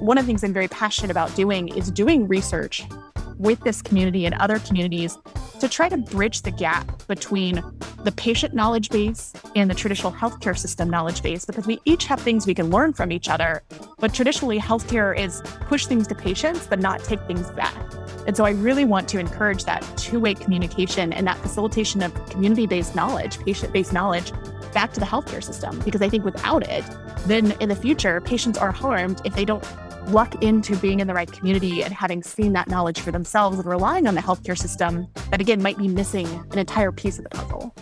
one of the things I'm very passionate about doing is doing research with this community and other communities to try to bridge the gap between the patient knowledge base and the traditional healthcare system knowledge base because we each have things we can learn from each other. But traditionally, healthcare is push things to patients, but not take things back. And so I really want to encourage that two way communication and that facilitation of community based knowledge, patient based knowledge back to the healthcare system. Because I think without it, then in the future, patients are harmed if they don't luck into being in the right community and having seen that knowledge for themselves and relying on the healthcare system that again might be missing an entire piece of the puzzle.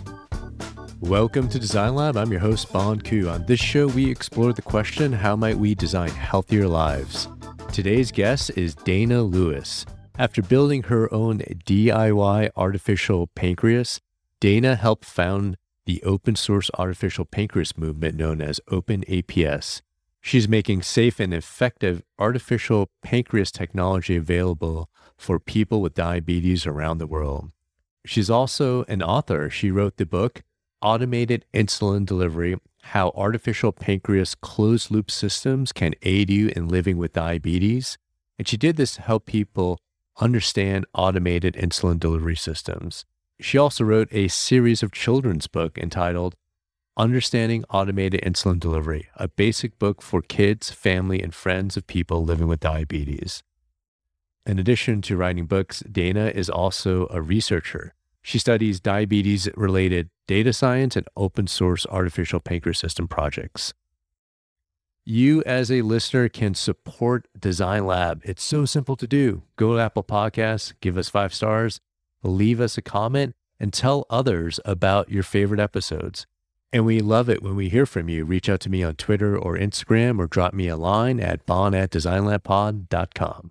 Welcome to Design Lab. I'm your host, Bon Ku. On this show, we explore the question how might we design healthier lives? Today's guest is Dana Lewis. After building her own DIY artificial pancreas, Dana helped found the open source artificial pancreas movement known as OpenAPS. She's making safe and effective artificial pancreas technology available for people with diabetes around the world. She's also an author. She wrote the book, Automated Insulin Delivery How Artificial Pancreas Closed Loop Systems Can Aid You in Living with Diabetes. And she did this to help people understand automated insulin delivery systems. She also wrote a series of children's book entitled Understanding Automated Insulin Delivery, a basic book for kids, family, and friends of people living with diabetes. In addition to writing books, Dana is also a researcher. She studies diabetes related data science and open source artificial pancreas system projects. You, as a listener, can support Design Lab. It's so simple to do. Go to Apple Podcasts, give us five stars, leave us a comment, and tell others about your favorite episodes. And we love it when we hear from you. Reach out to me on Twitter or Instagram or drop me a line at bon at designlabpod.com.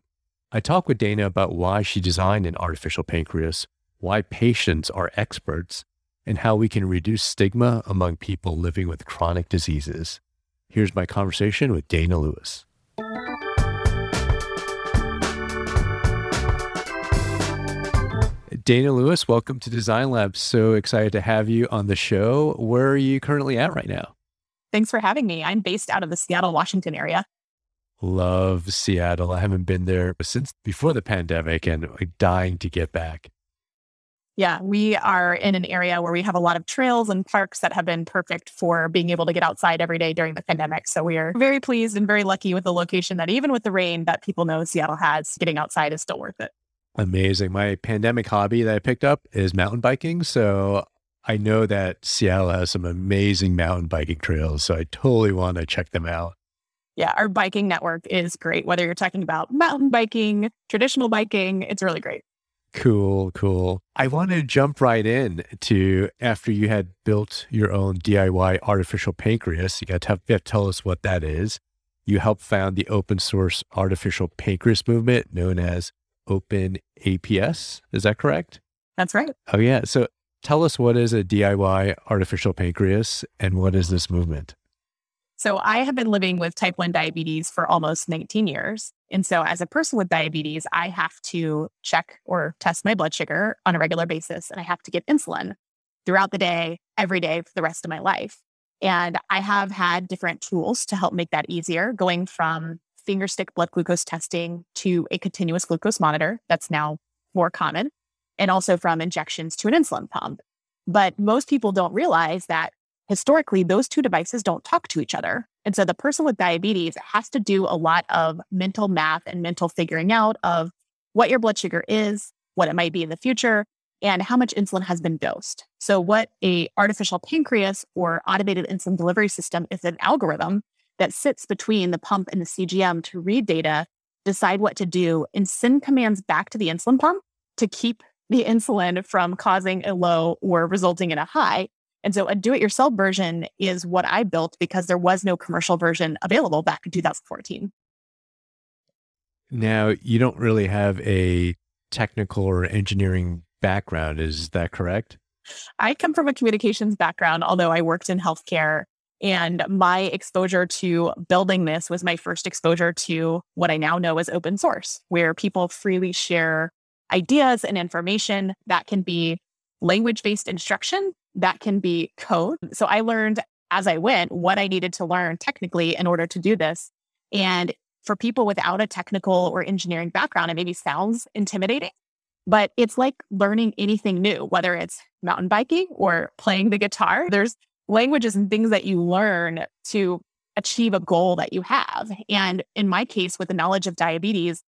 I talk with Dana about why she designed an artificial pancreas, why patients are experts, and how we can reduce stigma among people living with chronic diseases. Here's my conversation with Dana Lewis. Dana Lewis, welcome to Design Lab. So excited to have you on the show. Where are you currently at right now? Thanks for having me. I'm based out of the Seattle, Washington area. Love Seattle. I haven't been there since before the pandemic and dying to get back. Yeah, we are in an area where we have a lot of trails and parks that have been perfect for being able to get outside every day during the pandemic. So we are very pleased and very lucky with the location that even with the rain that people know Seattle has, getting outside is still worth it. Amazing. My pandemic hobby that I picked up is mountain biking. So I know that Seattle has some amazing mountain biking trails. So I totally want to check them out. Yeah, our biking network is great. Whether you're talking about mountain biking, traditional biking, it's really great. Cool, cool. I want to jump right in to after you had built your own DIY artificial pancreas. You got to, have, you have to tell us what that is. You helped found the open source artificial pancreas movement known as Open APS. Is that correct? That's right. Oh, yeah. So tell us what is a DIY artificial pancreas and what is this movement? So I have been living with type 1 diabetes for almost 19 years. And so as a person with diabetes, I have to check or test my blood sugar on a regular basis and I have to get insulin throughout the day, every day for the rest of my life. And I have had different tools to help make that easier, going from finger stick blood glucose testing to a continuous glucose monitor that's now more common, and also from injections to an insulin pump. But most people don't realize that historically, those two devices don't talk to each other. And so the person with diabetes has to do a lot of mental math and mental figuring out of what your blood sugar is, what it might be in the future, and how much insulin has been dosed. So what a artificial pancreas or automated insulin delivery system is an algorithm that sits between the pump and the CGM to read data, decide what to do, and send commands back to the insulin pump to keep the insulin from causing a low or resulting in a high. And so a do it yourself version is what I built because there was no commercial version available back in 2014. Now, you don't really have a technical or engineering background. Is that correct? I come from a communications background, although I worked in healthcare and my exposure to building this was my first exposure to what I now know as open source, where people freely share ideas and information that can be language based instruction, that can be code. So I learned as I went what I needed to learn technically in order to do this. And for people without a technical or engineering background, it maybe sounds intimidating, but it's like learning anything new, whether it's mountain biking or playing the guitar. There's languages and things that you learn to achieve a goal that you have. And in my case, with the knowledge of diabetes,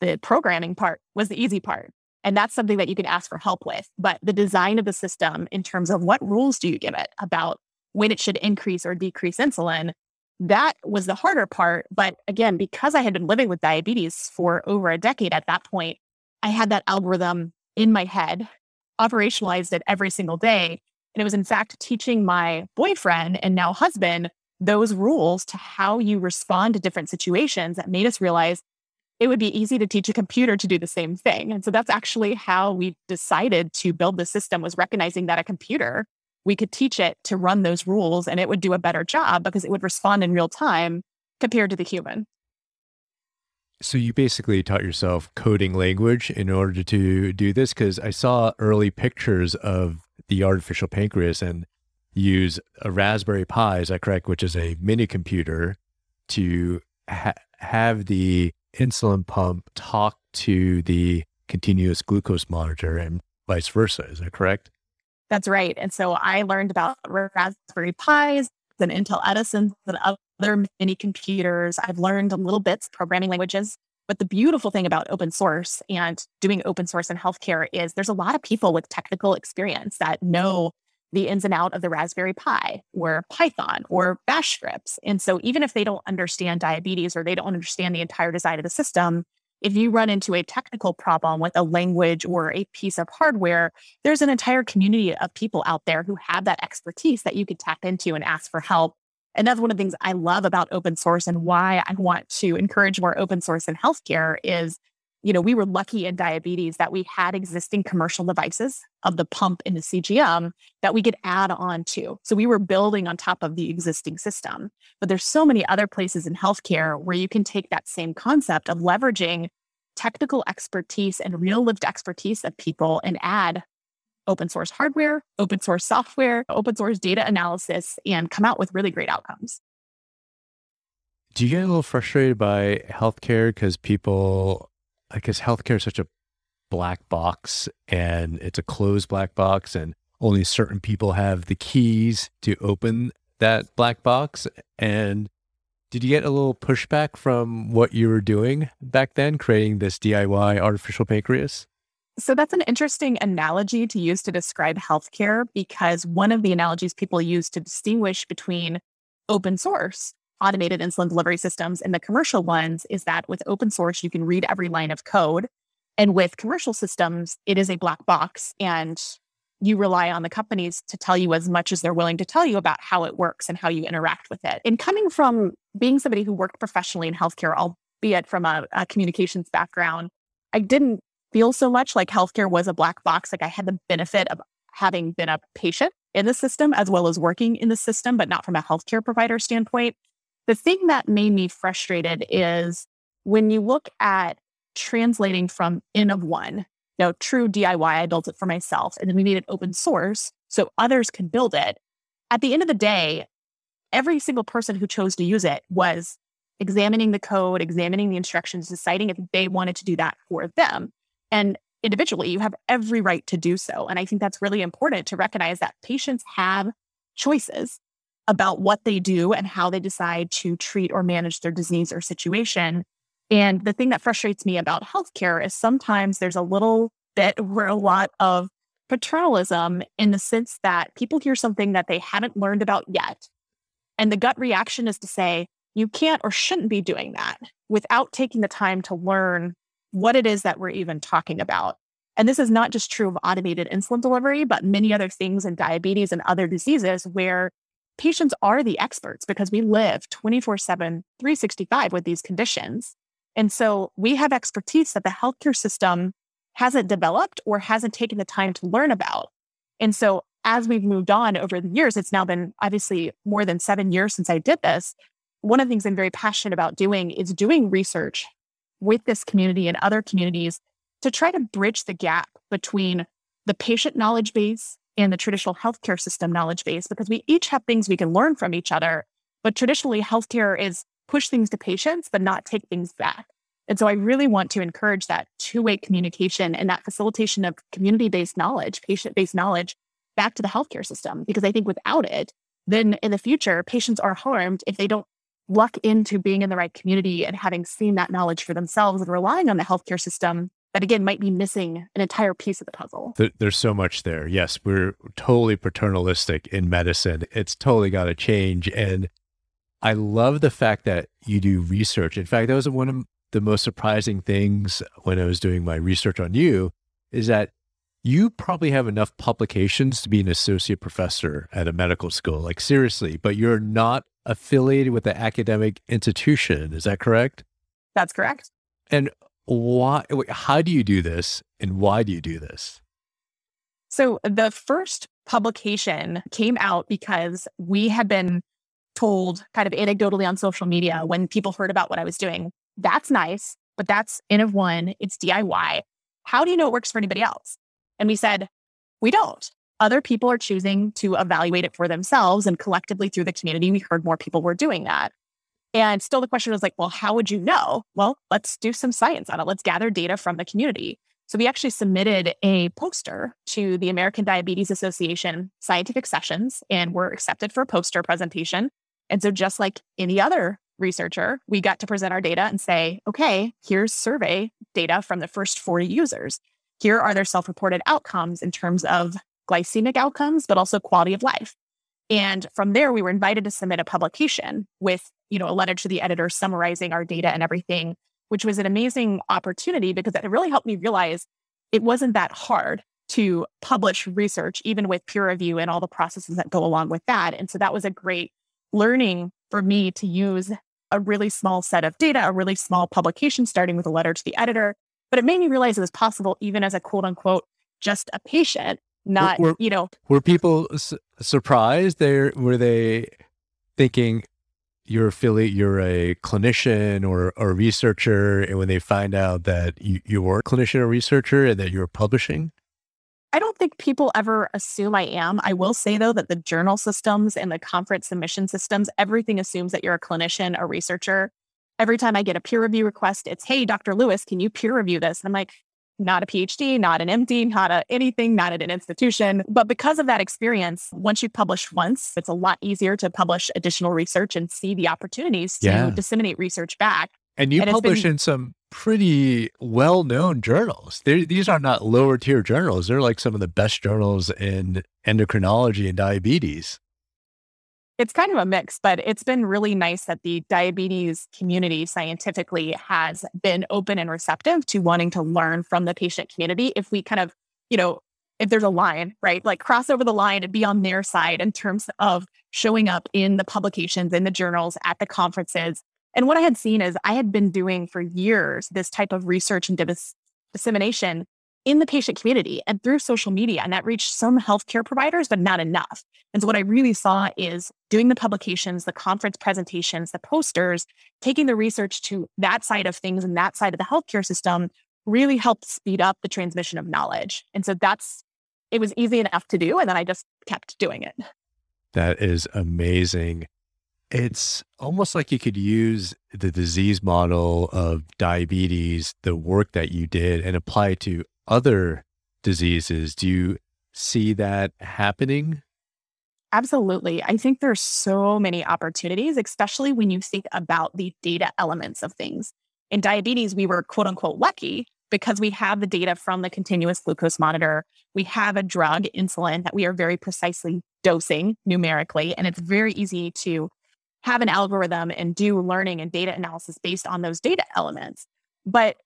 the programming part was the easy part. And that's something that you can ask for help with. But the design of the system, in terms of what rules do you give it about when it should increase or decrease insulin, that was the harder part. But again, because I had been living with diabetes for over a decade at that point, I had that algorithm in my head, operationalized it every single day. And it was, in fact, teaching my boyfriend and now husband those rules to how you respond to different situations that made us realize it would be easy to teach a computer to do the same thing. And so that's actually how we decided to build the system was recognizing that a computer, we could teach it to run those rules and it would do a better job because it would respond in real time compared to the human. So you basically taught yourself coding language in order to do this because I saw early pictures of the artificial pancreas and use a Raspberry Pi, is that correct? Which is a mini computer to ha- have the insulin pump talk to the continuous glucose monitor and vice versa. Is that correct? That's right. And so I learned about Raspberry Pis and Intel Edisons and other mini computers. I've learned little bits programming languages. But the beautiful thing about open source and doing open source in healthcare is there's a lot of people with technical experience that know the ins and out of the Raspberry Pi or Python or bash scripts. And so even if they don't understand diabetes or they don't understand the entire design of the system, if you run into a technical problem with a language or a piece of hardware, there's an entire community of people out there who have that expertise that you could tap into and ask for help. And that's one of the things I love about open source and why I want to encourage more open source in healthcare is you know, we were lucky in diabetes that we had existing commercial devices of the pump and the CGM that we could add on to. So we were building on top of the existing system. But there's so many other places in healthcare where you can take that same concept of leveraging technical expertise and real lived expertise of people and add open source hardware, open source software, open source data analysis, and come out with really great outcomes. Do you get a little frustrated by healthcare because people I guess healthcare is such a black box and it's a closed black box and only certain people have the keys to open that black box. And did you get a little pushback from what you were doing back then, creating this DIY artificial pancreas? So that's an interesting analogy to use to describe healthcare because one of the analogies people use to distinguish between open source automated insulin delivery systems and the commercial ones is that with open source, you can read every line of code. And with commercial systems, it is a black box and you rely on the companies to tell you as much as they're willing to tell you about how it works and how you interact with it. And coming from being somebody who worked professionally in healthcare, albeit from a, a communications background, I didn't feel so much like healthcare was a black box. Like I had the benefit of having been a patient in the system as well as working in the system, but not from a healthcare provider standpoint. The thing that made me frustrated is when you look at translating from N of one, you know, true DIY, I built it for myself, and then we made it open source so others could build it. At the end of the day, every single person who chose to use it was examining the code, examining the instructions, deciding if they wanted to do that for them. And individually, you have every right to do so. And I think that's really important to recognize that patients have choices about what they do and how they decide to treat or manage their disease or situation. And the thing that frustrates me about healthcare is sometimes there's a little bit where a lot of paternalism in the sense that people hear something that they haven't learned about yet. And the gut reaction is to say, you can't or shouldn't be doing that without taking the time to learn what it is that we're even talking about. And this is not just true of automated insulin delivery, but many other things in diabetes and other diseases where patients are the experts because we live 24 7, 365 with these conditions. And so we have expertise that the healthcare system hasn't developed or hasn't taken the time to learn about. And so as we've moved on over the years, it's now been obviously more than seven years since I did this. One of the things I'm very passionate about doing is doing research with this community and other communities to try to bridge the gap between the patient knowledge base and the traditional healthcare system knowledge base because we each have things we can learn from each other. But traditionally, healthcare is push things to patients, but not take things back. And so I really want to encourage that two way communication and that facilitation of community based knowledge, patient based knowledge back to the healthcare system. Because I think without it, then in the future, patients are harmed if they don't luck into being in the right community and having seen that knowledge for themselves and relying on the healthcare system that again might be missing an entire piece of the puzzle. There's so much there. Yes, we're totally paternalistic in medicine. It's totally got to change. And I love the fact that you do research. In fact, that was one of the most surprising things when I was doing my research on you is that you probably have enough publications to be an associate professor at a medical school. Like seriously, but you're not affiliated with the academic institution. Is that correct? That's correct. And why how do you do this and why do you do this? So the first publication came out because we had been told kind of anecdotally on social media when people heard about what I was doing. That's nice, but that's N of one, it's DIY. How do you know it works for anybody else? And we said, we don't. Other people are choosing to evaluate it for themselves. And collectively through the community, we heard more people were doing that. And still the question was like, well, how would you know? Well, let's do some science on it. Let's gather data from the community. So we actually submitted a poster to the American Diabetes Association scientific sessions and were accepted for a poster presentation. And so just like any other researcher, we got to present our data and say, okay, here's survey data from the first 40 users. Here are their self reported outcomes in terms of glycemic outcomes, but also quality of life. And from there, we were invited to submit a publication with, you know, a letter to the editor summarizing our data and everything, which was an amazing opportunity because it really helped me realize it wasn't that hard to publish research, even with peer review and all the processes that go along with that. And so that was a great learning for me to use a really small set of data, a really small publication, starting with a letter to the editor. But it made me realize it was possible, even as a quote unquote, just a patient, not, were, you know. Were people su- surprised? There were they thinking you're affiliate, you're a clinician or, or a researcher, and when they find out that you, you were a clinician or researcher and that you're publishing? I don't think people ever assume I am. I will say, though, that the journal systems and the conference submission systems, everything assumes that you're a clinician, a researcher. Every time I get a peer review request, it's, hey, Dr. Lewis, can you peer review this? And I'm like, not a PhD, not an MD, not a anything, not at an institution. But because of that experience, once you publish once, it's a lot easier to publish additional research and see the opportunities to yeah. disseminate research back. And you and publish been, in some pretty well known journals. They're, these are not lower tier journals. They're like some of the best journals in endocrinology and diabetes. It's kind of a mix, but it's been really nice that the diabetes community scientifically has been open and receptive to wanting to learn from the patient community. If we kind of, you know, if there's a line, right, like cross over the line and be on their side in terms of showing up in the publications, in the journals, at the conferences, and what I had seen is I had been doing for years this type of research and dis- dissemination in the patient community and through social media. And that reached some healthcare providers, but not enough. And so what I really saw is doing the publications, the conference presentations, the posters, taking the research to that side of things and that side of the healthcare system really helped speed up the transmission of knowledge. And so that's, it was easy enough to do. And then I just kept doing it. That is amazing. It's almost like you could use the disease model of diabetes, the work that you did, and apply it to other diseases. Do you see that happening? Absolutely. I think there's so many opportunities, especially when you think about the data elements of things. In diabetes, we were quote unquote lucky because we have the data from the continuous glucose monitor. We have a drug, insulin, that we are very precisely dosing numerically. And it's very easy to have an algorithm and do learning and data analysis based on those data elements. But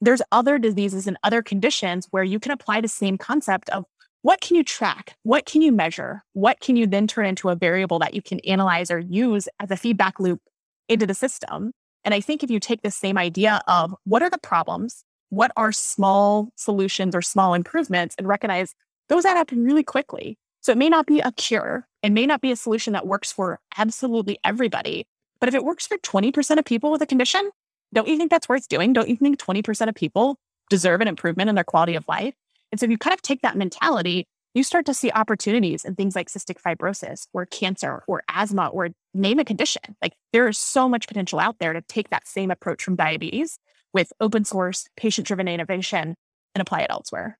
there's other diseases and other conditions where you can apply the same concept of what can you track? What can you measure? What can you then turn into a variable that you can analyze or use as a feedback loop into the system? And I think if you take the same idea of what are the problems, what are small solutions or small improvements, and recognize those add up really quickly. So it may not be a cure, it may not be a solution that works for absolutely everybody. But if it works for 20% of people with a condition, don't you think that's worth doing? Don't you think 20% of people deserve an improvement in their quality of life? And so if you kind of take that mentality, you start to see opportunities in things like cystic fibrosis or cancer or asthma or name a condition. Like there is so much potential out there to take that same approach from diabetes with open source, patient driven innovation and apply it elsewhere.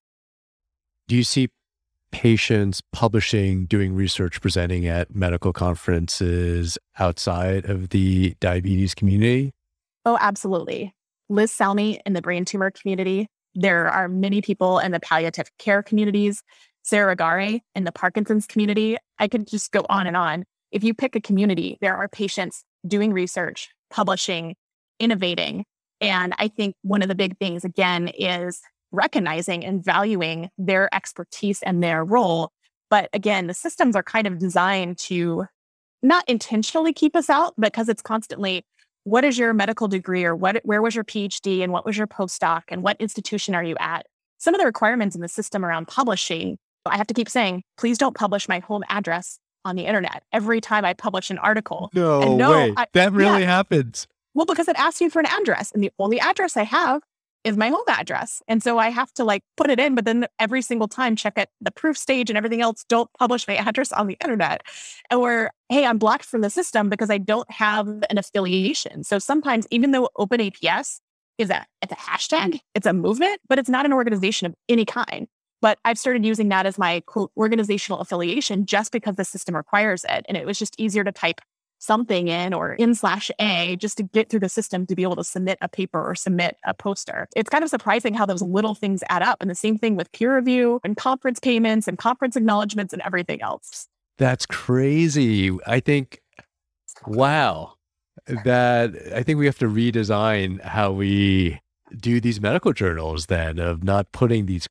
Do you see patients publishing, doing research, presenting at medical conferences outside of the diabetes community? Oh, absolutely. Liz Salmi in the brain tumor community. There are many people in the palliative care communities Sara Riggare in the Parkinson's community. I could just go on and on. If you pick a community, there are patients doing research, publishing, innovating. And I think one of the big things, again, is recognizing and valuing their expertise and their role. But again, the systems are kind of designed to not intentionally keep us out because it's constantly what is your medical degree or what where was your PhD and what was your postdoc and what institution are you at? Some of the requirements in the system around publishing I have to keep saying, please don't publish my home address on the internet every time I publish an article. No, no way. I, that really yeah. happens. Well, because it asks you for an address, and the only address I have is my home address. And so I have to like put it in, but then every single time check it, the proof stage and everything else, don't publish my address on the internet. Or, hey, I'm blocked from the system because I don't have an affiliation. So sometimes, even though OpenAPS is a it's a hashtag, it's a movement, but it's not an organization of any kind. But I've started using that as my quote, organizational affiliation just because the system requires it. And it was just easier to type something in or in slash A just to get through the system to be able to submit a paper or submit a poster. It's kind of surprising how those little things add up. And the same thing with peer review and conference payments and conference acknowledgments and everything else. That's crazy. I think, wow, that I think we have to redesign how we do these medical journals then of not putting these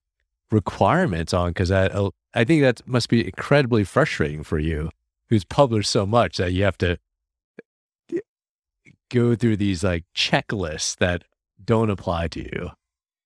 requirements on because I, I think that must be incredibly frustrating for you who's published so much that you have to go through these like checklists that don't apply to you.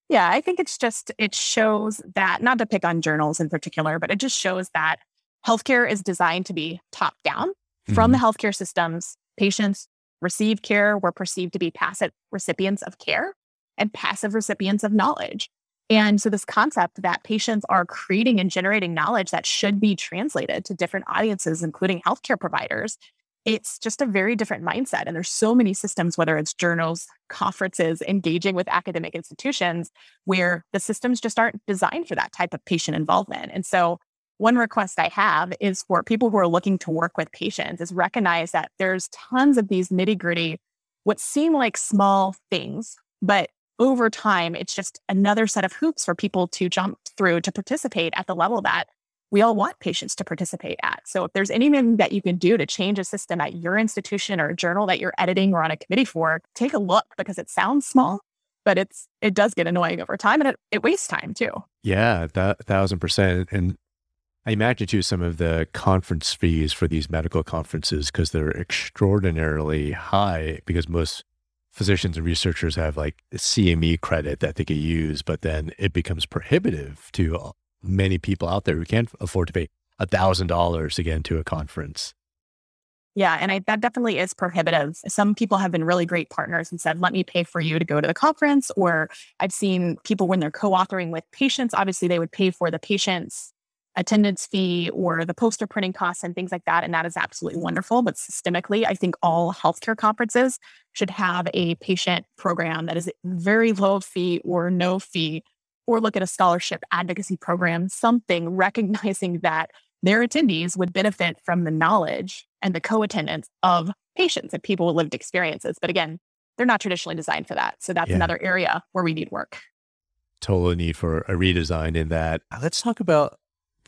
Yeah, I think it's just, it shows that, not to pick on journals in particular, but it just shows that healthcare is designed to be top down mm-hmm. from the mm-hmm. healthcare systems. Patients receive care, we're perceived to be passive recipients of care and passive recipients of knowledge. And so, this concept that patients are creating and generating knowledge that should be translated to different audiences, including healthcare providers, it's just a very different mindset. And there's so many systems, whether it's journals, conferences, engaging with academic institutions, where the systems just aren't designed for that type of patient involvement. And so, one request I have is for people who are looking to work with patients is recognize that there's tons of these nitty gritty, what seem like small things, but over time, it's just another set of hoops for people to jump through to participate at the level that we all want patients to participate at. So if there's anything that you can do to change a system at your institution or a journal that you're editing or on a committee for, take a look because it sounds small, but it's it does get annoying over time and it, it wastes time too. Yeah, that thousand percent. And I imagine too some of the conference fees for these medical conferences because they're extraordinarily high because most physicians and researchers have like CME credit that they could use, but then it becomes prohibitive to uh, many people out there who can't afford to pay a thousand dollars again to get into a conference. Yeah, and I, that definitely is prohibitive. Some people have been really great partners and said, "Let me pay for you to go to the conference." Or I've seen people when they're co-authoring with patients, obviously they would pay for the patient's attendance fee or the poster printing costs and things like that. And that is absolutely wonderful. But systemically, I think all healthcare conferences should have a patient program that is very low fee or no fee, or look at a scholarship advocacy program, something recognizing that their attendees would benefit from the knowledge and the co attendance of patients and people with lived experiences. But again, they're not traditionally designed for that. So that's yeah. another area where we need work. Total need for a redesign in that. Let's talk about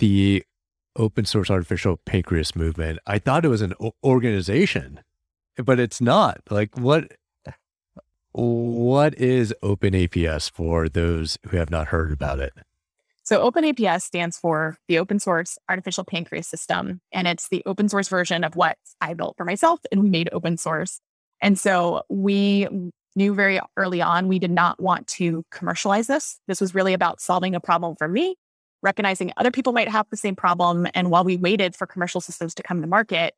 the open source artificial pancreas movement. I thought it was an organization, but it's not. Like what what is OpenAPS for those who have not heard about it? So OpenAPS stands for the open source artificial pancreas system. And it's the open source version of what I built for myself and we made open source. And so we knew very early on we did not want to commercialize this. This was really about solving a problem for me recognizing other people might have the same problem. And while we waited for commercial systems to come to market,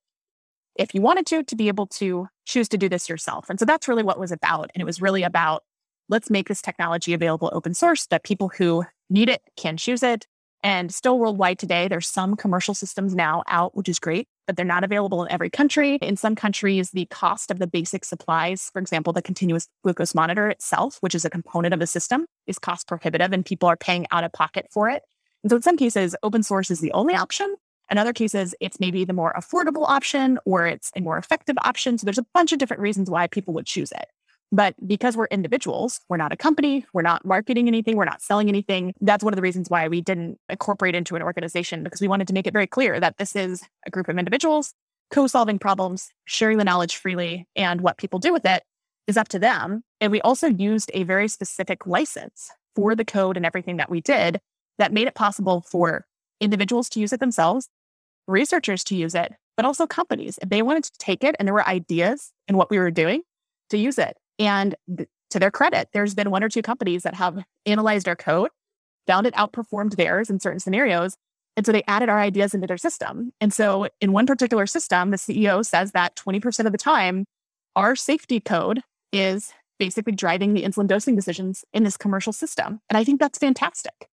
if you wanted to, to be able to choose to do this yourself. And so that's really what was about. And it was really about let's make this technology available open source that people who need it can choose it And still worldwide today, there's some commercial systems now out, which is great, but they're not available in every country. In some countries, the cost of the basic supplies, for example, the continuous glucose monitor itself, which is a component of the system, is cost prohibitive and people are paying out of pocket for it. And so in some cases, open source is the only option. In other cases, it's maybe the more affordable option or it's a more effective option. So there's a bunch of different reasons why people would choose it. But because we're individuals, we're not a company, we're not marketing anything, we're not selling anything. That's one of the reasons why we didn't incorporate into an organization because we wanted to make it very clear that this is a group of individuals co solving problems, sharing the knowledge freely, and what people do with it is up to them. And we also used a very specific license for the code and everything that we did that made it possible for individuals to use it themselves, researchers to use it, but also companies. If they wanted to take it and there were ideas in what we were doing, to use it. And th- to their credit, there's been one or two companies that have analyzed our code, found it outperformed theirs in certain scenarios. And so they added our ideas into their system. And so in one particular system, the CEO says that 20% of the time, our safety code is basically driving the insulin dosing decisions in this commercial system. And I think that's fantastic.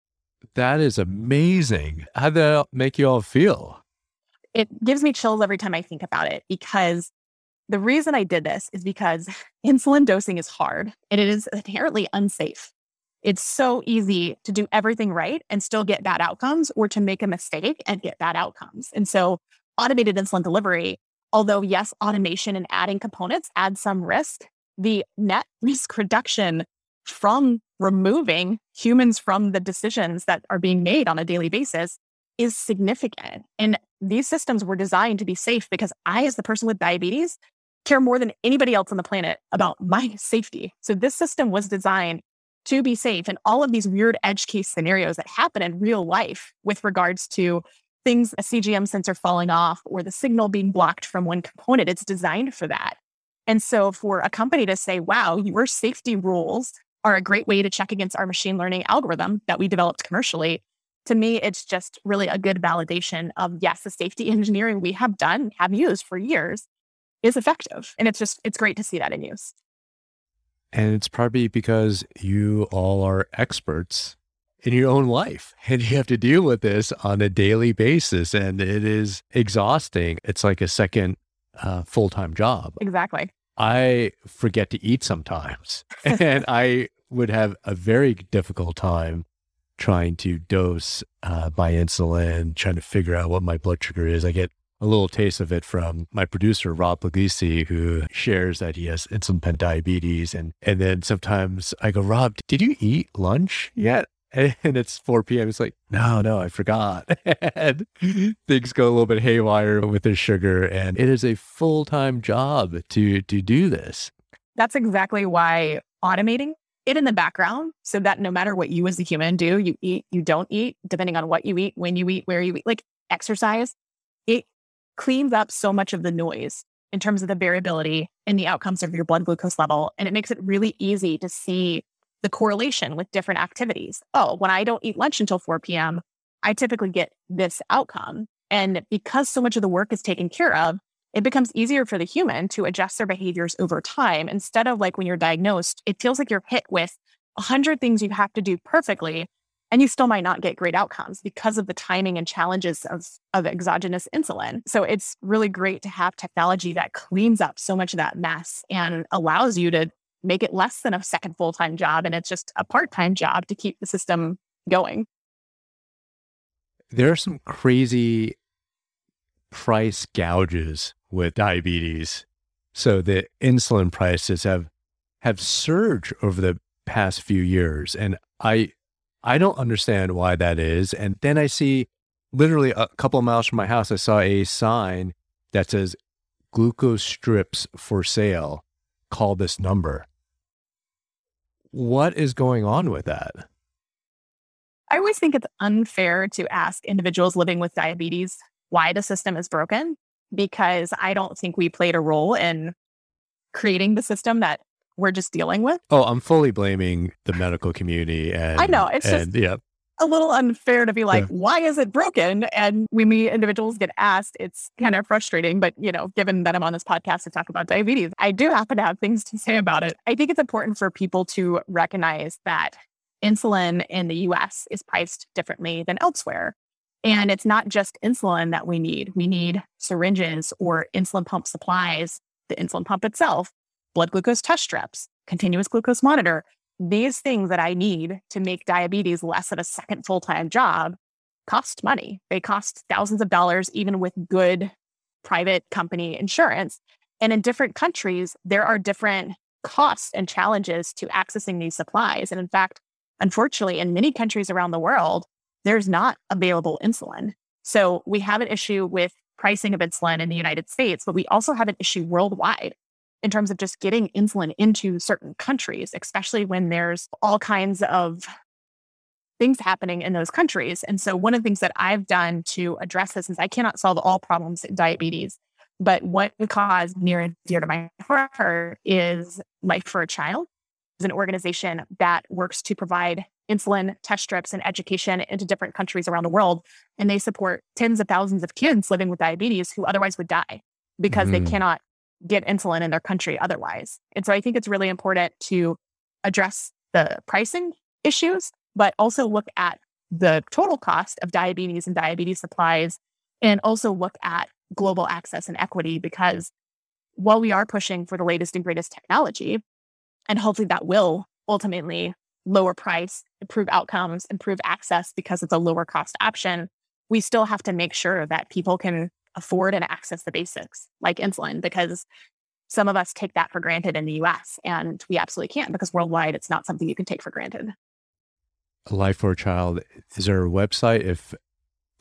That is amazing. How did that make you all feel? It gives me chills every time I think about it because the reason I did this is because insulin dosing is hard and it is inherently unsafe. It's so easy to do everything right and still get bad outcomes or to make a mistake and get bad outcomes. And so, automated insulin delivery, although, yes, automation and adding components add some risk, the net risk reduction from removing humans from the decisions that are being made on a daily basis is significant. And these systems were designed to be safe because I, as the person with diabetes, care more than anybody else on the planet about my safety. So this system was designed to be safe. And all of these weird edge case scenarios that happen in real life with regards to things, a CGM sensor falling off or the signal being blocked from one component, it's designed for that. And so for a company to say, wow, your safety rules are a great way to check against our machine learning algorithm that we developed commercially. To me, it's just really a good validation of yes, the safety engineering we have done, have used for years is effective. And it's just, it's great to see that in use. And it's probably because you all are experts in your own life and you have to deal with this on a daily basis. And it is exhausting. It's like a second uh, full time job. Exactly. I forget to eat sometimes, and I would have a very difficult time trying to dose uh, my insulin, trying to figure out what my blood sugar is. I get a little taste of it from my producer, Rob Puglisi, who shares that he has insulin pen diabetes. And, and then sometimes I go, Rob, did you eat lunch yet? And it's 4 p.m. It's like, no, no, I forgot. and things go a little bit haywire with the sugar. And it is a full time job to, to do this. That's exactly why automating it in the background so that no matter what you as a human do, you eat, you don't eat, depending on what you eat, when you eat, where you eat, like exercise, it cleans up so much of the noise in terms of the variability in the outcomes of your blood glucose level. And it makes it really easy to see the correlation with different activities. Oh, when I don't eat lunch until 4 p.m., I typically get this outcome. And because so much of the work is taken care of, it becomes easier for the human to adjust their behaviors over time. Instead of like when you're diagnosed, it feels like you're hit with a hundred things you have to do perfectly and you still might not get great outcomes because of the timing and challenges of, of exogenous insulin. So it's really great to have technology that cleans up so much of that mess and allows you to make it less than a second full time job. And it's just a part time job to keep the system going. There are some crazy price gouges with diabetes. So the insulin prices have have surged over the past few years. And I I don't understand why that is. And then I see literally a couple of miles from my house, I saw a sign that says glucose strips for sale. Call this number. What is going on with that? I always think it's unfair to ask individuals living with diabetes why the system is broken because I don't think we played a role in creating the system that we're just dealing with. Oh, I'm fully blaming the medical community. And I know it's and, just yeah. A little unfair to be like, yeah. why is it broken? And when we individuals get asked, it's kind of frustrating. But you know, given that I'm on this podcast to talk about diabetes, I do happen to have things to say about it. I think it's important for people to recognize that insulin in the US is priced differently than elsewhere. And it's not just insulin that we need. We need syringes or insulin pump supplies, the insulin pump itself, blood glucose test strips, continuous glucose monitor. These things that I need to make diabetes less than a second full time job cost money. They cost thousands of dollars, even with good private company insurance. And in different countries, there are different costs and challenges to accessing these supplies. And in fact, unfortunately, in many countries around the world, there's not available insulin. So we have an issue with pricing of insulin in the United States, but we also have an issue worldwide in terms of just getting insulin into certain countries, especially when there's all kinds of things happening in those countries. And so one of the things that I've done to address this is I cannot solve all problems in diabetes, but what cause near and dear to my heart is Life for a Child is an organization that works to provide insulin test strips and education into different countries around the world. And they support tens of thousands of kids living with diabetes who otherwise would die because mm. they cannot get insulin in their country otherwise. And so I think it's really important to address the pricing issues, but also look at the total cost of diabetes and diabetes supplies, and also look at global access and equity because while we are pushing for the latest and greatest technology, and hopefully that will ultimately lower price, improve outcomes, improve access because it's a lower cost option, we still have to make sure that people can afford and access the basics like insulin because some of us take that for granted in the US and we absolutely can't because worldwide it's not something you can take for granted. Life for a Child, is there a website if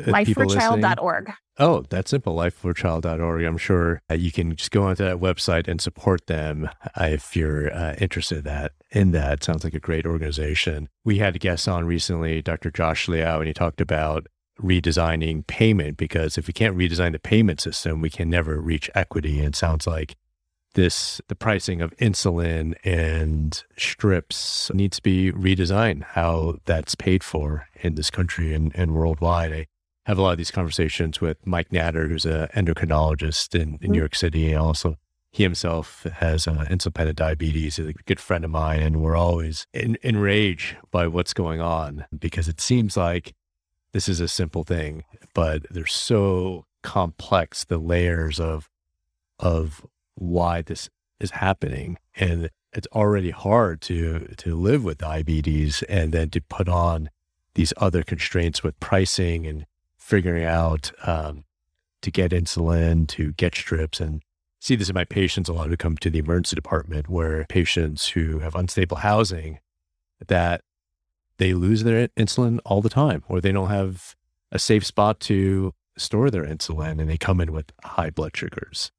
lifeforchild.org. Oh, that's simple. Lifeforchild.org. I'm sure you can just go onto that website and support them uh, if you're uh, interested in that. In that, sounds like a great organization. We had a guest on recently, Dr. Josh Liao, and he talked about redesigning payment because if we can't redesign the payment system, we can never reach equity. And it sounds like this the pricing of insulin and strips needs to be redesigned how that's paid for in this country and, and worldwide. I have a lot of these conversations with Mike Natter, who's an endocrinologist in, in mm-hmm. New York City. And also, he himself has uh, insulin diabetes. He's a good friend of mine. And we're always in, enraged by what's going on because it seems like this is a simple thing, but they're so complex, the layers of, of why this is happening. And it's already hard to, to live with diabetes and then to put on these other constraints with pricing and figuring out um, to get insulin, to get strips, and see this in my patients a lot who come to the emergency department, where patients who have unstable housing that they lose their insulin all the time, or they don't have a safe spot to store their insulin, and they come in with high blood sugars.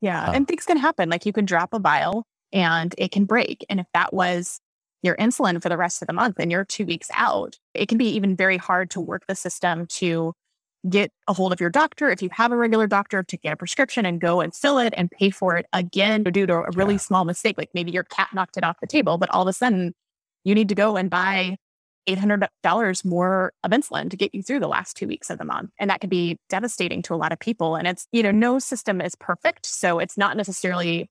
Yeah, um, and things can happen. Like you can drop a vial and it can break, and if that was your insulin for the rest of the month and you're two weeks out, it can be even very hard to work the system to get a hold of your doctor if you have a regular doctor to get a prescription and go and fill it and pay for it again due to a really yeah. small mistake. Like maybe your cat knocked it off the table, but all of a sudden you need to go and buy $800 more of insulin to get you through the last two weeks of the month. And that can be devastating to a lot of people. And it's, you know, no system is perfect. So it's not necessarily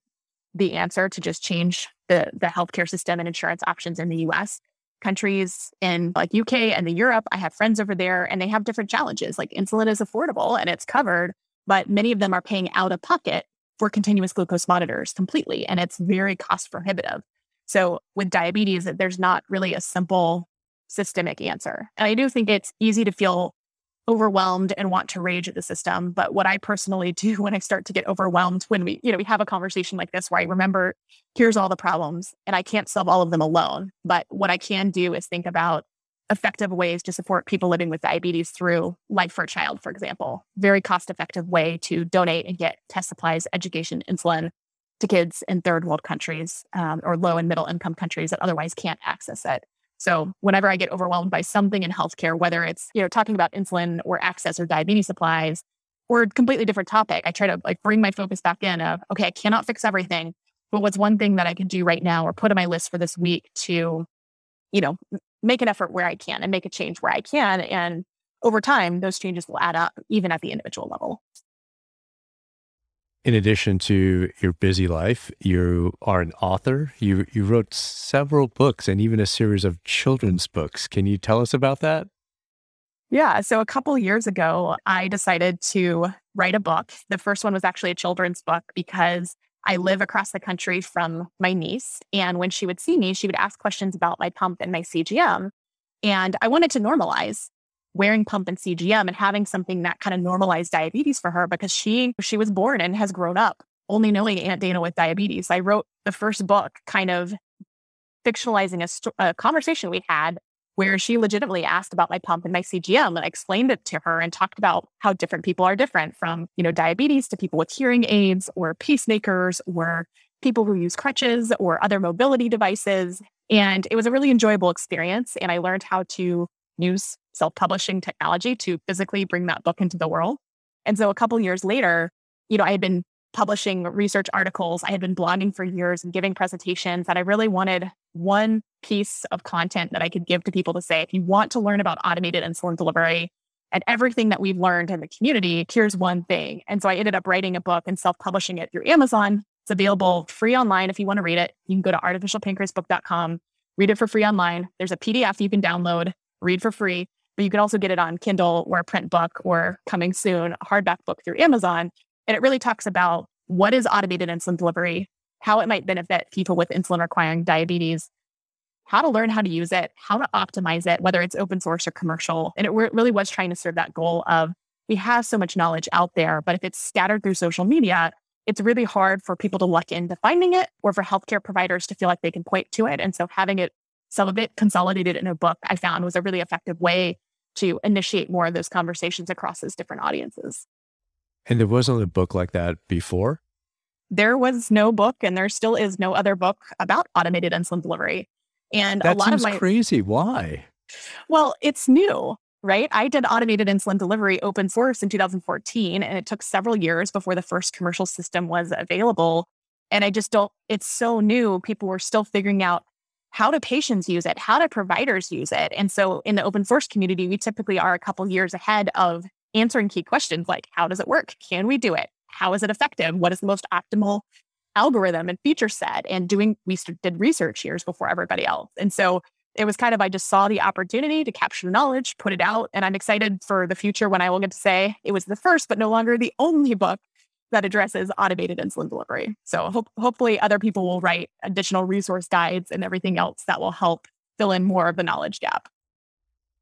the answer to just change the, the healthcare system and insurance options in the US countries in like UK and the Europe. I have friends over there and they have different challenges. Like insulin is affordable and it's covered, but many of them are paying out of pocket for continuous glucose monitors completely. And it's very cost prohibitive. So with diabetes, there's not really a simple systemic answer. And I do think it's easy to feel overwhelmed and want to rage at the system. But what I personally do when I start to get overwhelmed, when we, you know, we have a conversation like this where I remember, here's all the problems and I can't solve all of them alone. But what I can do is think about effective ways to support people living with diabetes through Life for a Child, for example. Very cost effective way to donate and get test supplies, education, insulin to kids in third world countries um, or low and middle income countries that otherwise can't access it. So whenever I get overwhelmed by something in healthcare, whether it's, you know, talking about insulin or access or diabetes supplies or a completely different topic, I try to like bring my focus back in of, okay, I cannot fix everything, but what's one thing that I can do right now or put on my list for this week to, you know, make an effort where I can and make a change where I can. And over time, those changes will add up even at the individual level. In addition to your busy life, you are an author. You you wrote several books and even a series of children's books. Can you tell us about that? Yeah. So a couple years ago, I decided to write a book. The first one was actually a children's book because I live across the country from my niece. And when she would see me, she would ask questions about my pump and my CGM. And I wanted to normalize wearing pump and CGM and having something that kind of normalized diabetes for her because she she was born and has grown up only knowing Aunt Dana with diabetes. I wrote the first book kind of fictionalizing a, st- a conversation we had where she legitimately asked about my pump and my CGM and I explained it to her and talked about how different people are different from, you know, diabetes to people with hearing aids or pacemakers or people who use crutches or other mobility devices. And it was a really enjoyable experience. And I learned how to use self publishing technology to physically bring that book into the world. And so a couple years later, you know, I had been publishing research articles, I had been blogging for years and giving presentations that I really wanted one piece of content that I could give to people to say, if you want to learn about automated insulin delivery and everything that we've learned in the community, here's one thing. And so I ended up writing a book and self publishing it through Amazon. It's available free online if you want to read it. You can go to artificialpancreasbook.com, read it for free online. There's a PDF you can download, read for free but you can also get it on Kindle or a print book or coming soon, a hardback book through Amazon. And it really talks about what is automated insulin delivery, how it might benefit people with insulin requiring diabetes, how to learn how to use it, how to optimize it, whether it's open source or commercial. And it really was trying to serve that goal of we have so much knowledge out there, but if it's scattered through social media, it's really hard for people to luck into finding it or for healthcare providers to feel like they can point to it. And so having it, some of it consolidated in a book, I found was a really effective way to initiate more of those conversations across those different audiences. And there wasn't a book like that before? There was no book, and there still is no other book about automated insulin delivery. And that a lot seems of my crazy. Why? Well, it's new, right? I did automated insulin delivery open source in 2014, and it took several years before the first commercial system was available. And I just don't, it's so new. People were still figuring out how do patients use it? How do providers use it? And so in the open source community, we typically are a couple years ahead of answering key questions like how does it work? Can we do it? How is it effective? What is the most optimal algorithm and feature set? And doing, we did research years before everybody else. And so it was kind of, I just saw the opportunity to capture the knowledge, put it out. And I'm excited for the future when I will get to say it was the first, but no longer the only book that addresses automated insulin delivery. So ho- hopefully other people will write additional resource guides and everything else that will help fill in more of the knowledge gap.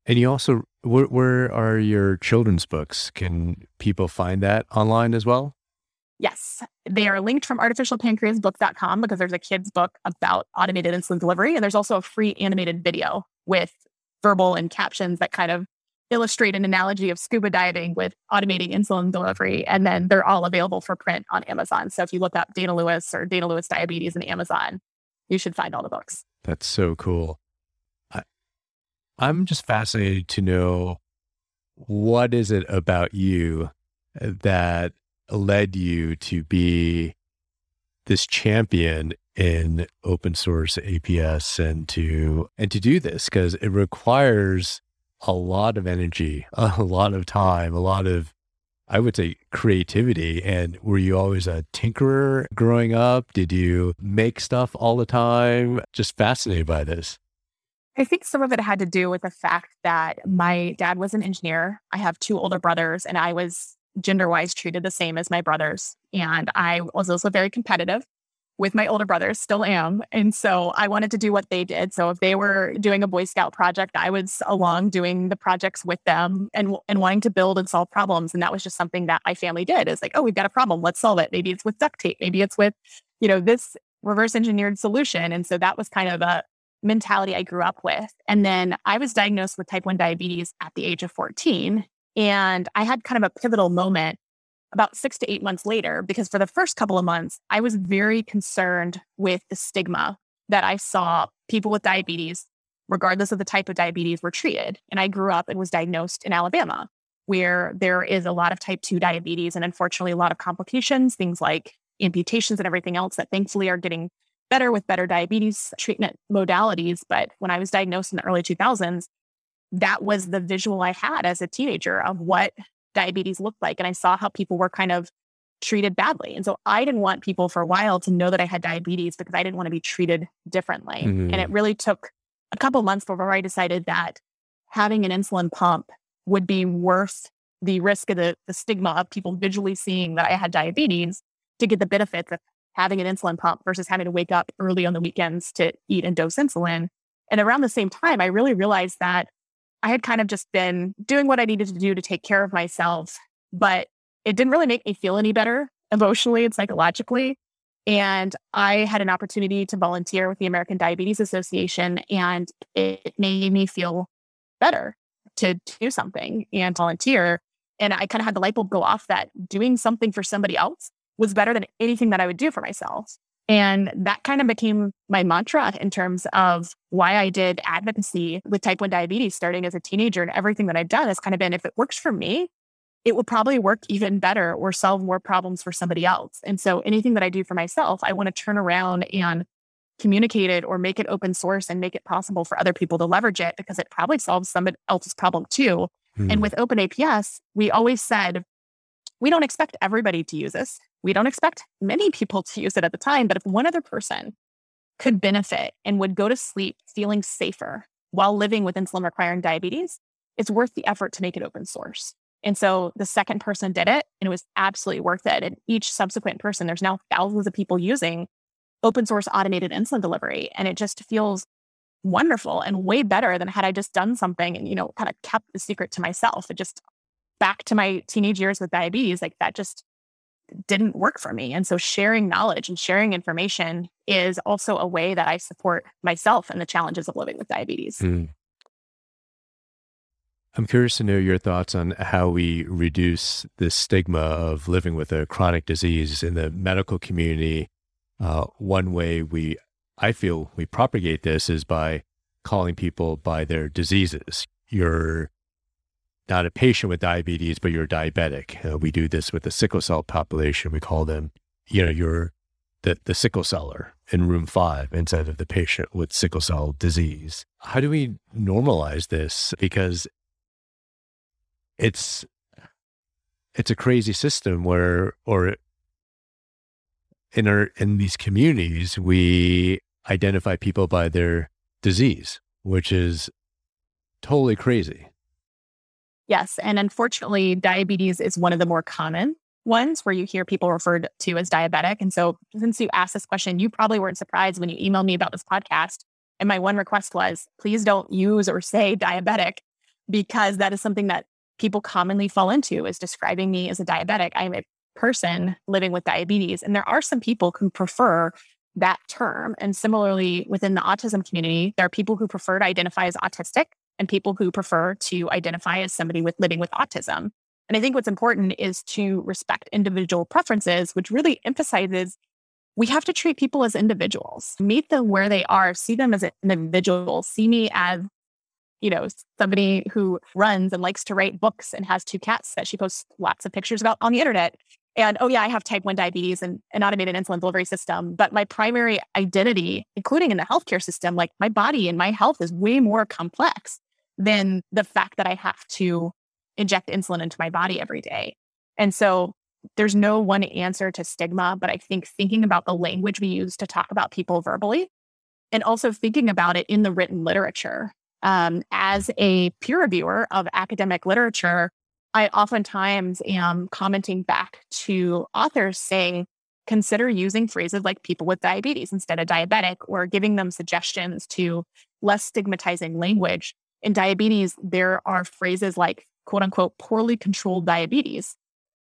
And you also, where, where are your children's books? Can people find that online as well? Yes, they are linked from artificialpancreasbook.com because there's a kid's book about automated insulin delivery. And there's also a free animated video with verbal and captions that kind of illustrate an analogy of scuba diving with automating insulin delivery. And then they're all available for print on Amazon. So if you look up Dana Lewis or Dana Lewis Diabetes in Amazon, you should find all the books. That's so cool. I, I'm just fascinated to know what is it about you uh, that led you to be this champion in open source APS and to and to do this because it requires a lot of energy, a lot of time, a lot of, I would say, creativity. And were you always a tinkerer growing up? Did you make stuff all the time? Just fascinated by this. I think some of it had to do with the fact that my dad was an engineer. I have two older brothers, and I was gender wise treated the same as my brothers. And I was also very competitive with my older brothers, still am. And so I wanted to do what they did. So if they were doing a Boy Scout project, I was along doing the projects with them and, and wanting to build and solve problems. And that was just something that my family did. It's like, oh, we've got a problem. Let's solve it. Maybe it's with duct tape. Maybe it's with, you know, this reverse engineered solution. And so that was kind of a mentality I grew up with. And then I was diagnosed with type 1 diabetes at the age of 14. And I had kind of a pivotal moment about six to eight months later, because for the first couple of months, I was very concerned with the stigma that I saw people with diabetes, regardless of the type of diabetes, were treated. And I grew up and was diagnosed in Alabama, where there is a lot of type 2 diabetes and unfortunately a lot of complications, things like amputations and everything else that thankfully are getting better with better diabetes treatment modalities. But when I was diagnosed in the early 2000s, that was the visual I had as a teenager of what diabetes looked like. And I saw how people were kind of treated badly. And so I didn't want people for a while to know that I had diabetes because I didn't want to be treated differently. Mm-hmm. And it really took a couple months before I decided that having an insulin pump would be worth the risk of the, the stigma of people visually seeing that I had diabetes to get the benefits of having an insulin pump versus having to wake up early on the weekends to eat and dose insulin. And around the same time, I really realized that I had kind of just been doing what I needed to do to take care of myself, but it didn't really make me feel any better emotionally and psychologically. And I had an opportunity to volunteer with the American Diabetes Association, and it made me feel better to do something and volunteer. And I kind of had the light bulb go off that doing something for somebody else was better than anything that I would do for myself. And that kind of became my mantra in terms of why I did advocacy with type 1 diabetes starting as a teenager. And everything that I've done has kind of been if it works for me, it will probably work even better or solve more problems for somebody else. And so anything that I do for myself, I want to turn around and communicate it or make it open source and make it possible for other people to leverage it because it probably solves somebody else's problem too. Hmm. And with Open APS, we always said, we don't expect everybody to use this. We don't expect many people to use it at the time. But if one other person could benefit and would go to sleep feeling safer while living with insulin requiring diabetes, it's worth the effort to make it open source. And so the second person did it and it was absolutely worth it. And each subsequent person, there's now thousands of people using open source automated insulin delivery. And it just feels wonderful and way better than had I just done something and, you know, kind of kept the secret to myself. It just back to my teenage years with diabetes, like that just didn't work for me. And so sharing knowledge and sharing information is also a way that I support myself and the challenges of living with diabetes. Mm. I'm curious to know your thoughts on how we reduce the stigma of living with a chronic disease in the medical community. Uh, one way we, I feel, we propagate this is by calling people by their diseases. You're not a patient with diabetes, but you're diabetic. Uh, we do this with the sickle cell population. We call them, you know, you're the, the sickle celler in room five instead of the patient with sickle cell disease. How do we normalize this? Because it's it's a crazy system where or in our in these communities we identify people by their disease which is totally crazy yes and unfortunately diabetes is one of the more common ones where you hear people referred to as diabetic and so since you asked this question you probably weren't surprised when you emailed me about this podcast and my one request was please don't use or say diabetic because that is something that people commonly fall into is describing me as a diabetic. I'm a person living with diabetes. And there are some people who prefer that term. And similarly, within the autism community, there are people who prefer to identify as autistic and people who prefer to identify as somebody with living with autism. And I think what's important is to respect individual preferences, which really emphasizes we have to treat people as individuals, meet them where they are, see them as an individual, see me as you know, somebody who runs and likes to write books and has two cats that she posts lots of pictures about on the internet. And oh, yeah, I have type 1 diabetes and an automated insulin delivery system. But my primary identity, including in the healthcare system, like my body and my health is way more complex than the fact that I have to inject insulin into my body every day. And so there's no one answer to stigma, but I think thinking about the language we use to talk about people verbally and also thinking about it in the written literature um, as a peer reviewer of academic literature, I oftentimes am commenting back to authors saying, consider using phrases like people with diabetes instead of diabetic, or giving them suggestions to less stigmatizing language. In diabetes, there are phrases like quote unquote poorly controlled diabetes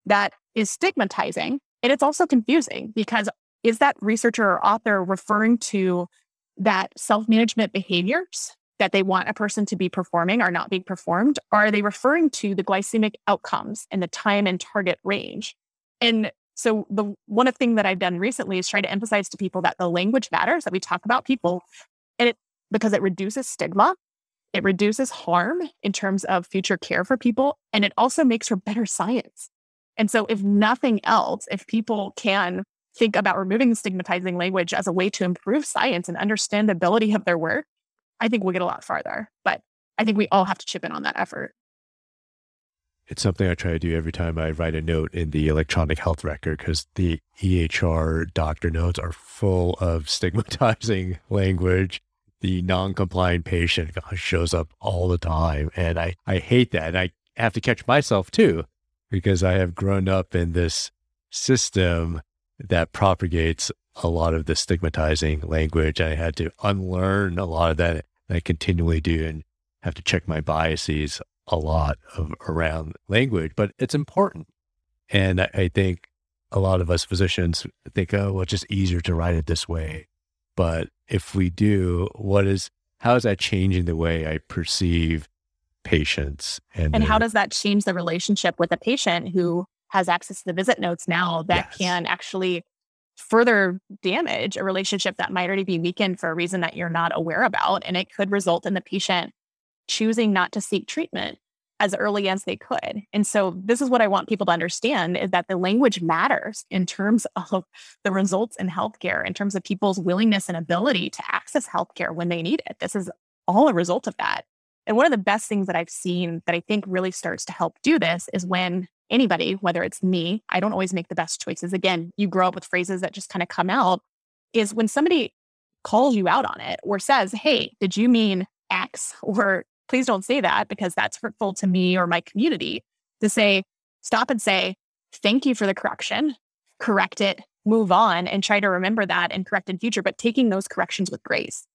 that is stigmatizing. And it's also confusing because is that researcher or author referring to that self management behaviors that they want a person to be performing are not being performed? Or are they referring to the glycemic outcomes and the time and target range? And so the one thing that I've done recently is try to emphasize to people that the language matters, that we talk about people, and it because it reduces stigma, it reduces harm in terms of future care for people, and it also makes for better science. And so if nothing else, if people can think about removing stigmatizing language as a way to improve science and understandability of their work, I think we'll get a lot farther. But I think we all have to chip in on that effort. it's something I try to do every time I write a note in the electronic health record because the EHR doctor notes are full of stigmatizing language. The non compliant patient shows up all the time. And I, I hate that. And I have to catch myself too because I have grown up in this system that propagates a lot of the stigmatizing language. I had to unlearn a lot of that. I continually do and have to check my biases a lot of around language, but it's important. And I, I think a lot of us physicians think, oh, well, it's just easier to write it this way. But if we do, what is, how is that changing the way I perceive patients? And, and how does that change the relationship with a patient who has access to the visit notes now that yes. can actually further damage a relationship that might already be weakened for a reason that you're not aware about. And it could result in the patient choosing not to seek treatment as early as they could. And so this is what I want people to understand is that the language matters in terms of the results in healthcare, in terms of people's willingness and ability to access healthcare when they need it. This is all a result of that. And one of the best things that I've seen that I think really starts to help do this is when anybody, whether it's me, I don't always make the best choices. Again, you grow up with phrases that just kind of come out, is when somebody calls you out on it or says, Hey, did you mean X? Or please don't say that because that's hurtful to me or my community. To say, stop and say, Thank you for the correction, correct it, move on, and try to remember that and correct in future, but taking those corrections with grace.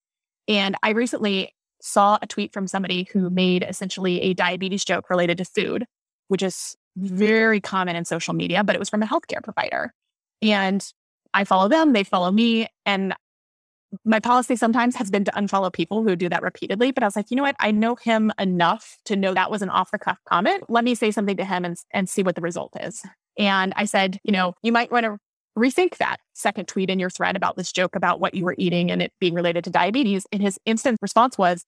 And I recently saw a tweet from somebody who made essentially a diabetes joke related to food, which is very common in social media, but it was from a healthcare provider. And I follow them, they follow me. And my policy sometimes has been to unfollow people who do that repeatedly. But I was like, you know what? I know him enough to know that was an off the cuff comment. Let me say something to him and, and see what the result is. And I said, you know, you might want to rethink that second tweet in your thread about this joke about what you were eating and it being related to diabetes. And his instant response was,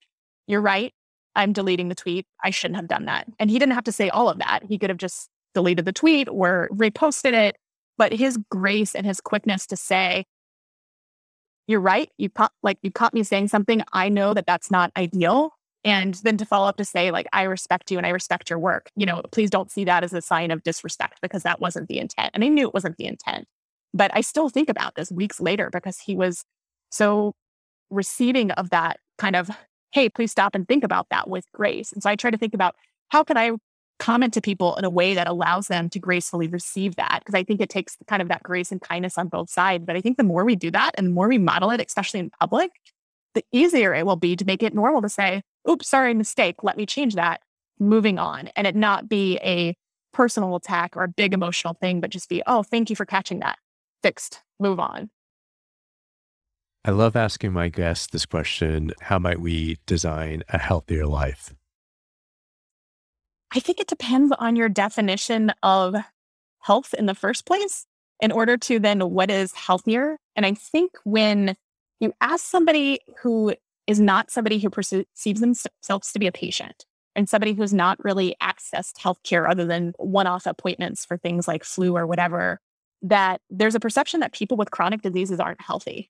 You're right. I'm deleting the tweet. I shouldn't have done that. And he didn't have to say all of that. He could have just deleted the tweet or reposted it. But his grace and his quickness to say, you're right. You caught, like you caught me saying something. I know that that's not ideal. And then to follow up to say, like, I respect you and I respect your work. You know, please don't see that as a sign of disrespect because that wasn't the intent. And I knew it wasn't the intent. But I still think about this weeks later because he was so receiving of that kind of hey, please stop and think about that with grace. And so I try to think about how can I comment to people in a way that allows them to gracefully receive that? Because I think it takes kind of that grace and kindness on both sides. But I think the more we do that and the more we model it, especially in public, the easier it will be to make it normal to say, oops, sorry, mistake. Let me change that. Moving on. And it not be a personal attack or a big emotional thing, but just be, oh, thank you for catching that. Fixed. Move on. I love asking my guests this question How might we design a healthier life? I think it depends on your definition of health in the first place, in order to then what is healthier. And I think when you ask somebody who is not somebody who perceives themselves to be a patient and somebody who's not really accessed healthcare other than one off appointments for things like flu or whatever, that there's a perception that people with chronic diseases aren't healthy.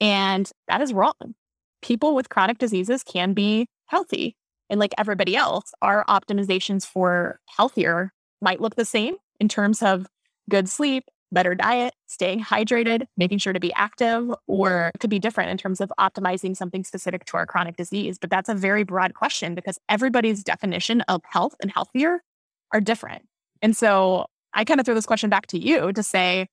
And that is wrong. People with chronic diseases can be healthy. And like everybody else, our optimizations for healthier might look the same in terms of good sleep, better diet, staying hydrated, making sure to be active, or it could be different in terms of optimizing something specific to our chronic disease. But that's a very broad question because everybody's definition of health and healthier are different. And so I kind of throw this question back to you to say,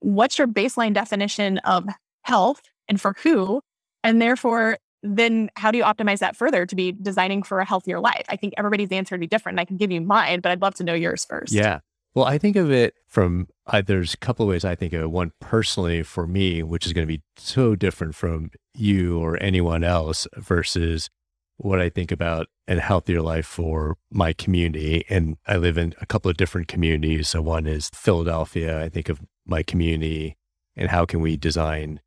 what's your baseline definition of health and for who? And therefore, then how do you optimize that further to be designing for a healthier life? I think everybody's answer would be different. I can give you mine, but I'd love to know yours first. Yeah. Well, I think of it from uh, there's a couple of ways I think of it. One personally for me, which is going to be so different from you or anyone else versus what I think about a healthier life for my community. And I live in a couple of different communities. So one is Philadelphia. I think of my community and how can we design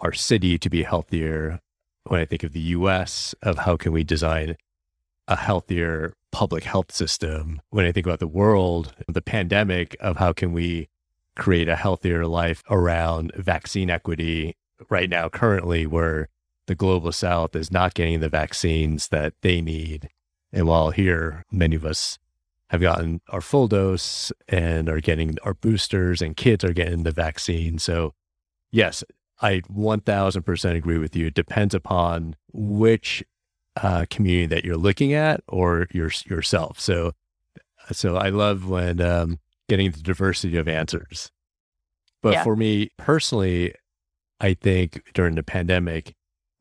our city to be healthier when i think of the us of how can we design a healthier public health system when i think about the world the pandemic of how can we create a healthier life around vaccine equity right now currently where the global south is not getting the vaccines that they need and while here many of us have gotten our full dose and are getting our boosters, and kids are getting the vaccine. So, yes, I 1000% agree with you. It depends upon which uh, community that you're looking at or your, yourself. So, so I love when um, getting the diversity of answers. But yeah. for me personally, I think during the pandemic,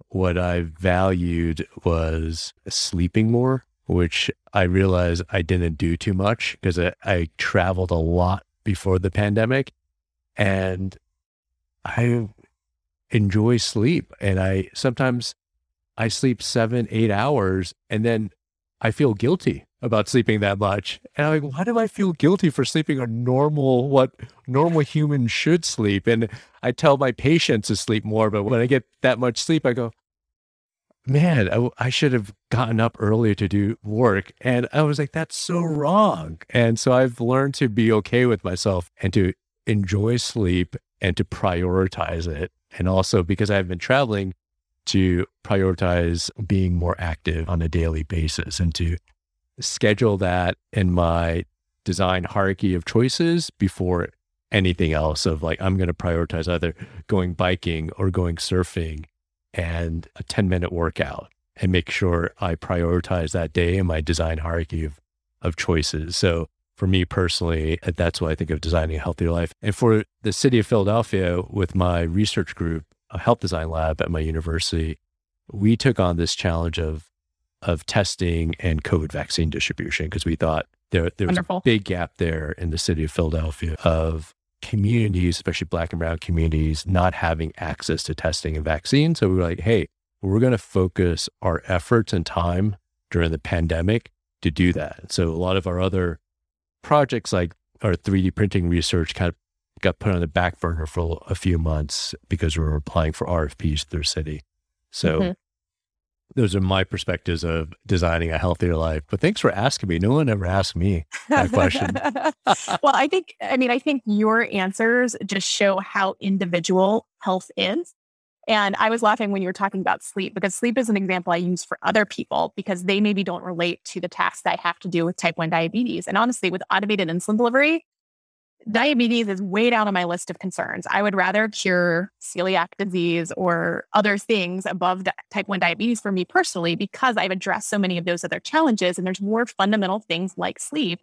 what I valued was sleeping more, which I realized I didn't do too much because I, I traveled a lot before the pandemic. And I enjoy sleep. And I sometimes I sleep seven, eight hours and then I feel guilty about sleeping that much. And I'm like, why do I feel guilty for sleeping a normal, what normal humans should sleep? And I tell my patients to sleep more, but when I get that much sleep, I go, man, I, I should have gotten up earlier to do work. And I was like, that's so wrong. And so I've learned to be okay with myself and to enjoy sleep and to prioritize it. And also because I've been traveling, to prioritize being more active on a daily basis and to schedule that in my design hierarchy of choices before anything else of like i'm going to prioritize either going biking or going surfing and a 10 minute workout and make sure i prioritize that day in my design hierarchy of, of choices so for me personally uh, that's what i think of designing a healthier life and for the city of philadelphia with my research group a health design lab at my university we took on this challenge of of testing and COVID vaccine distribution because we thought there, there was Wonderful. a big gap there in the city of Philadelphia of communities, especially black and brown communities, not having access to testing and vaccines. So we were like, hey, we're going to focus our efforts and time during the pandemic to do that. So a lot of our other projects like our 3D printing research kind of got put on the back burner for a few months because we were applying for RFPs through city. So mm-hmm those are my perspectives of designing a healthier life. But thanks for asking me. No one ever asked me that question. well, I think, I mean, I think your answers just show how individual health is. And I was laughing when you were talking about sleep because sleep is an example I use for other people because they maybe don't relate to the tasks I have to do with type 1 diabetes. And honestly, with automated insulin delivery, diabetes is way down on my list of concerns. I would rather cure celiac disease or other things above di- type 1 diabetes for me personally because I've addressed so many of those other challenges. And there's more fundamental things like sleep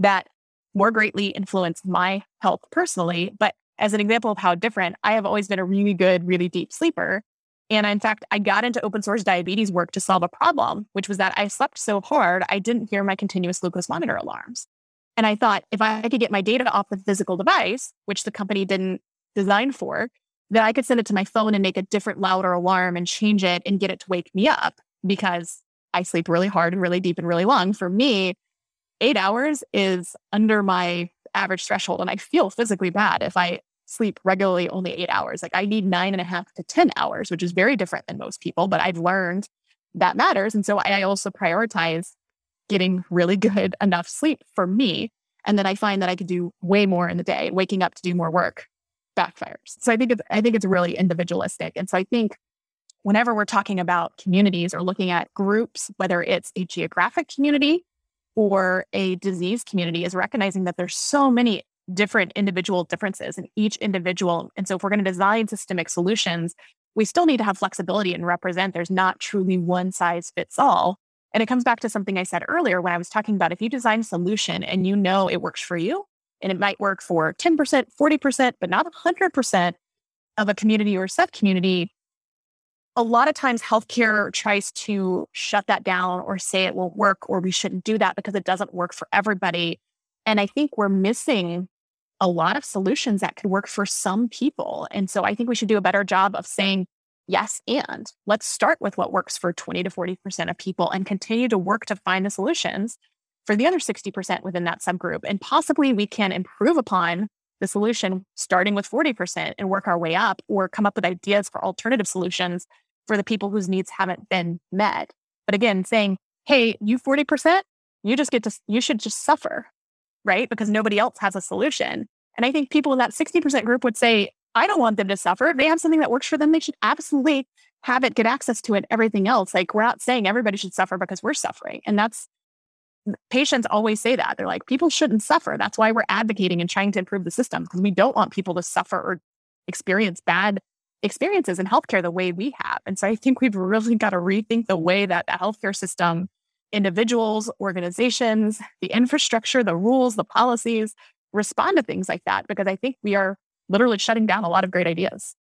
that more greatly influence my health personally. But as an example of how different, I have always been a really good, really deep sleeper. And in fact, I got into open source diabetes work to solve a problem, which was that I slept so hard, I didn't hear my continuous glucose monitor alarms. And I thought if I could get my data off the physical device, which the company didn't design for, then I could send it to my phone and make a different, louder alarm and change it and get it to wake me up because I sleep really hard and really deep and really long. For me, eight hours is under my average threshold. And I feel physically bad if I sleep regularly only eight hours. Like I need nine and a half to 10 hours, which is very different than most people, but I've learned that matters. And so I also prioritize getting really good enough sleep for me. And then I find that I could do way more in the day. Waking up to do more work backfires. So I think it's, I think it's really individualistic. And so I think whenever we're talking about communities or looking at groups, whether it's a geographic community or a disease community, is recognizing that there's so many different individual differences in each individual. And so if we're going to design systemic solutions, we still need to have flexibility and represent there's not truly one size fits all and it comes back to something I said earlier when I was talking about if you design a solution and you know it works for you, and it might work for 10%, 40%, but not 100% of a community or sub community, a lot of times healthcare tries to shut that down or say it won't work or we shouldn't do that because it doesn't work for everybody. And I think we're missing a lot of solutions that could work for some people. And so I think we should do a better job of saying, Yes, and let's start with what works for 20 to 40% of people and continue to work to find the solutions for the other 60% within that subgroup. And possibly we can improve upon the solution starting with 40% and work our way up or come up with ideas for alternative solutions for the people whose needs haven't been met. But again, saying, hey, you 40%, you just get to, you should just suffer, right? Because nobody else has a solution. And I think people in that 60% group would say, I don't want them to suffer. If they have something that works for them, they should absolutely have it, get access to it, everything else. Like we're not saying everybody should suffer because we're suffering. And that's patients always say that. They're like, people shouldn't suffer. That's why we're advocating and trying to improve the system because we don't want people to suffer or experience bad experiences in healthcare the way we have. And so I think we've really got to rethink the way that the healthcare system, individuals, organizations, the infrastructure, the rules, the policies respond to things like that because I think we are literally shutting down a lot of great ideas.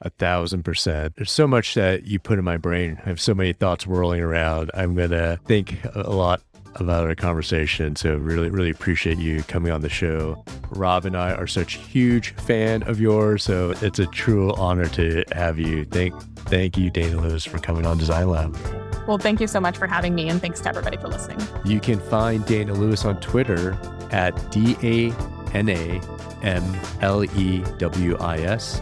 A thousand percent. There's so much that you put in my brain. I have so many thoughts whirling around. I'm going to think a lot about our conversation. So really, really appreciate you coming on the show. Rob and I are such huge fan of yours. So it's a true honor to have you. Thank thank you, Dana Lewis, for coming on Design Lab. Well, thank you so much for having me and thanks to everybody for listening. You can find Dana Lewis on Twitter at D A N A M L E W I S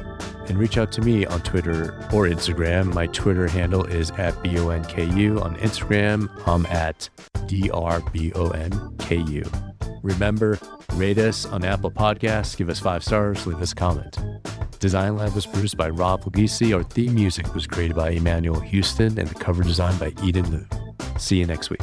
and reach out to me on Twitter or Instagram. My Twitter handle is at BONKU. On Instagram, I'm at DRBONKU. Remember, rate us on Apple Podcasts, give us five stars, leave us a comment. Design Lab was produced by Rob Lugisi. Our theme music was created by Emmanuel Houston and the cover design by Eden Liu. See you next week.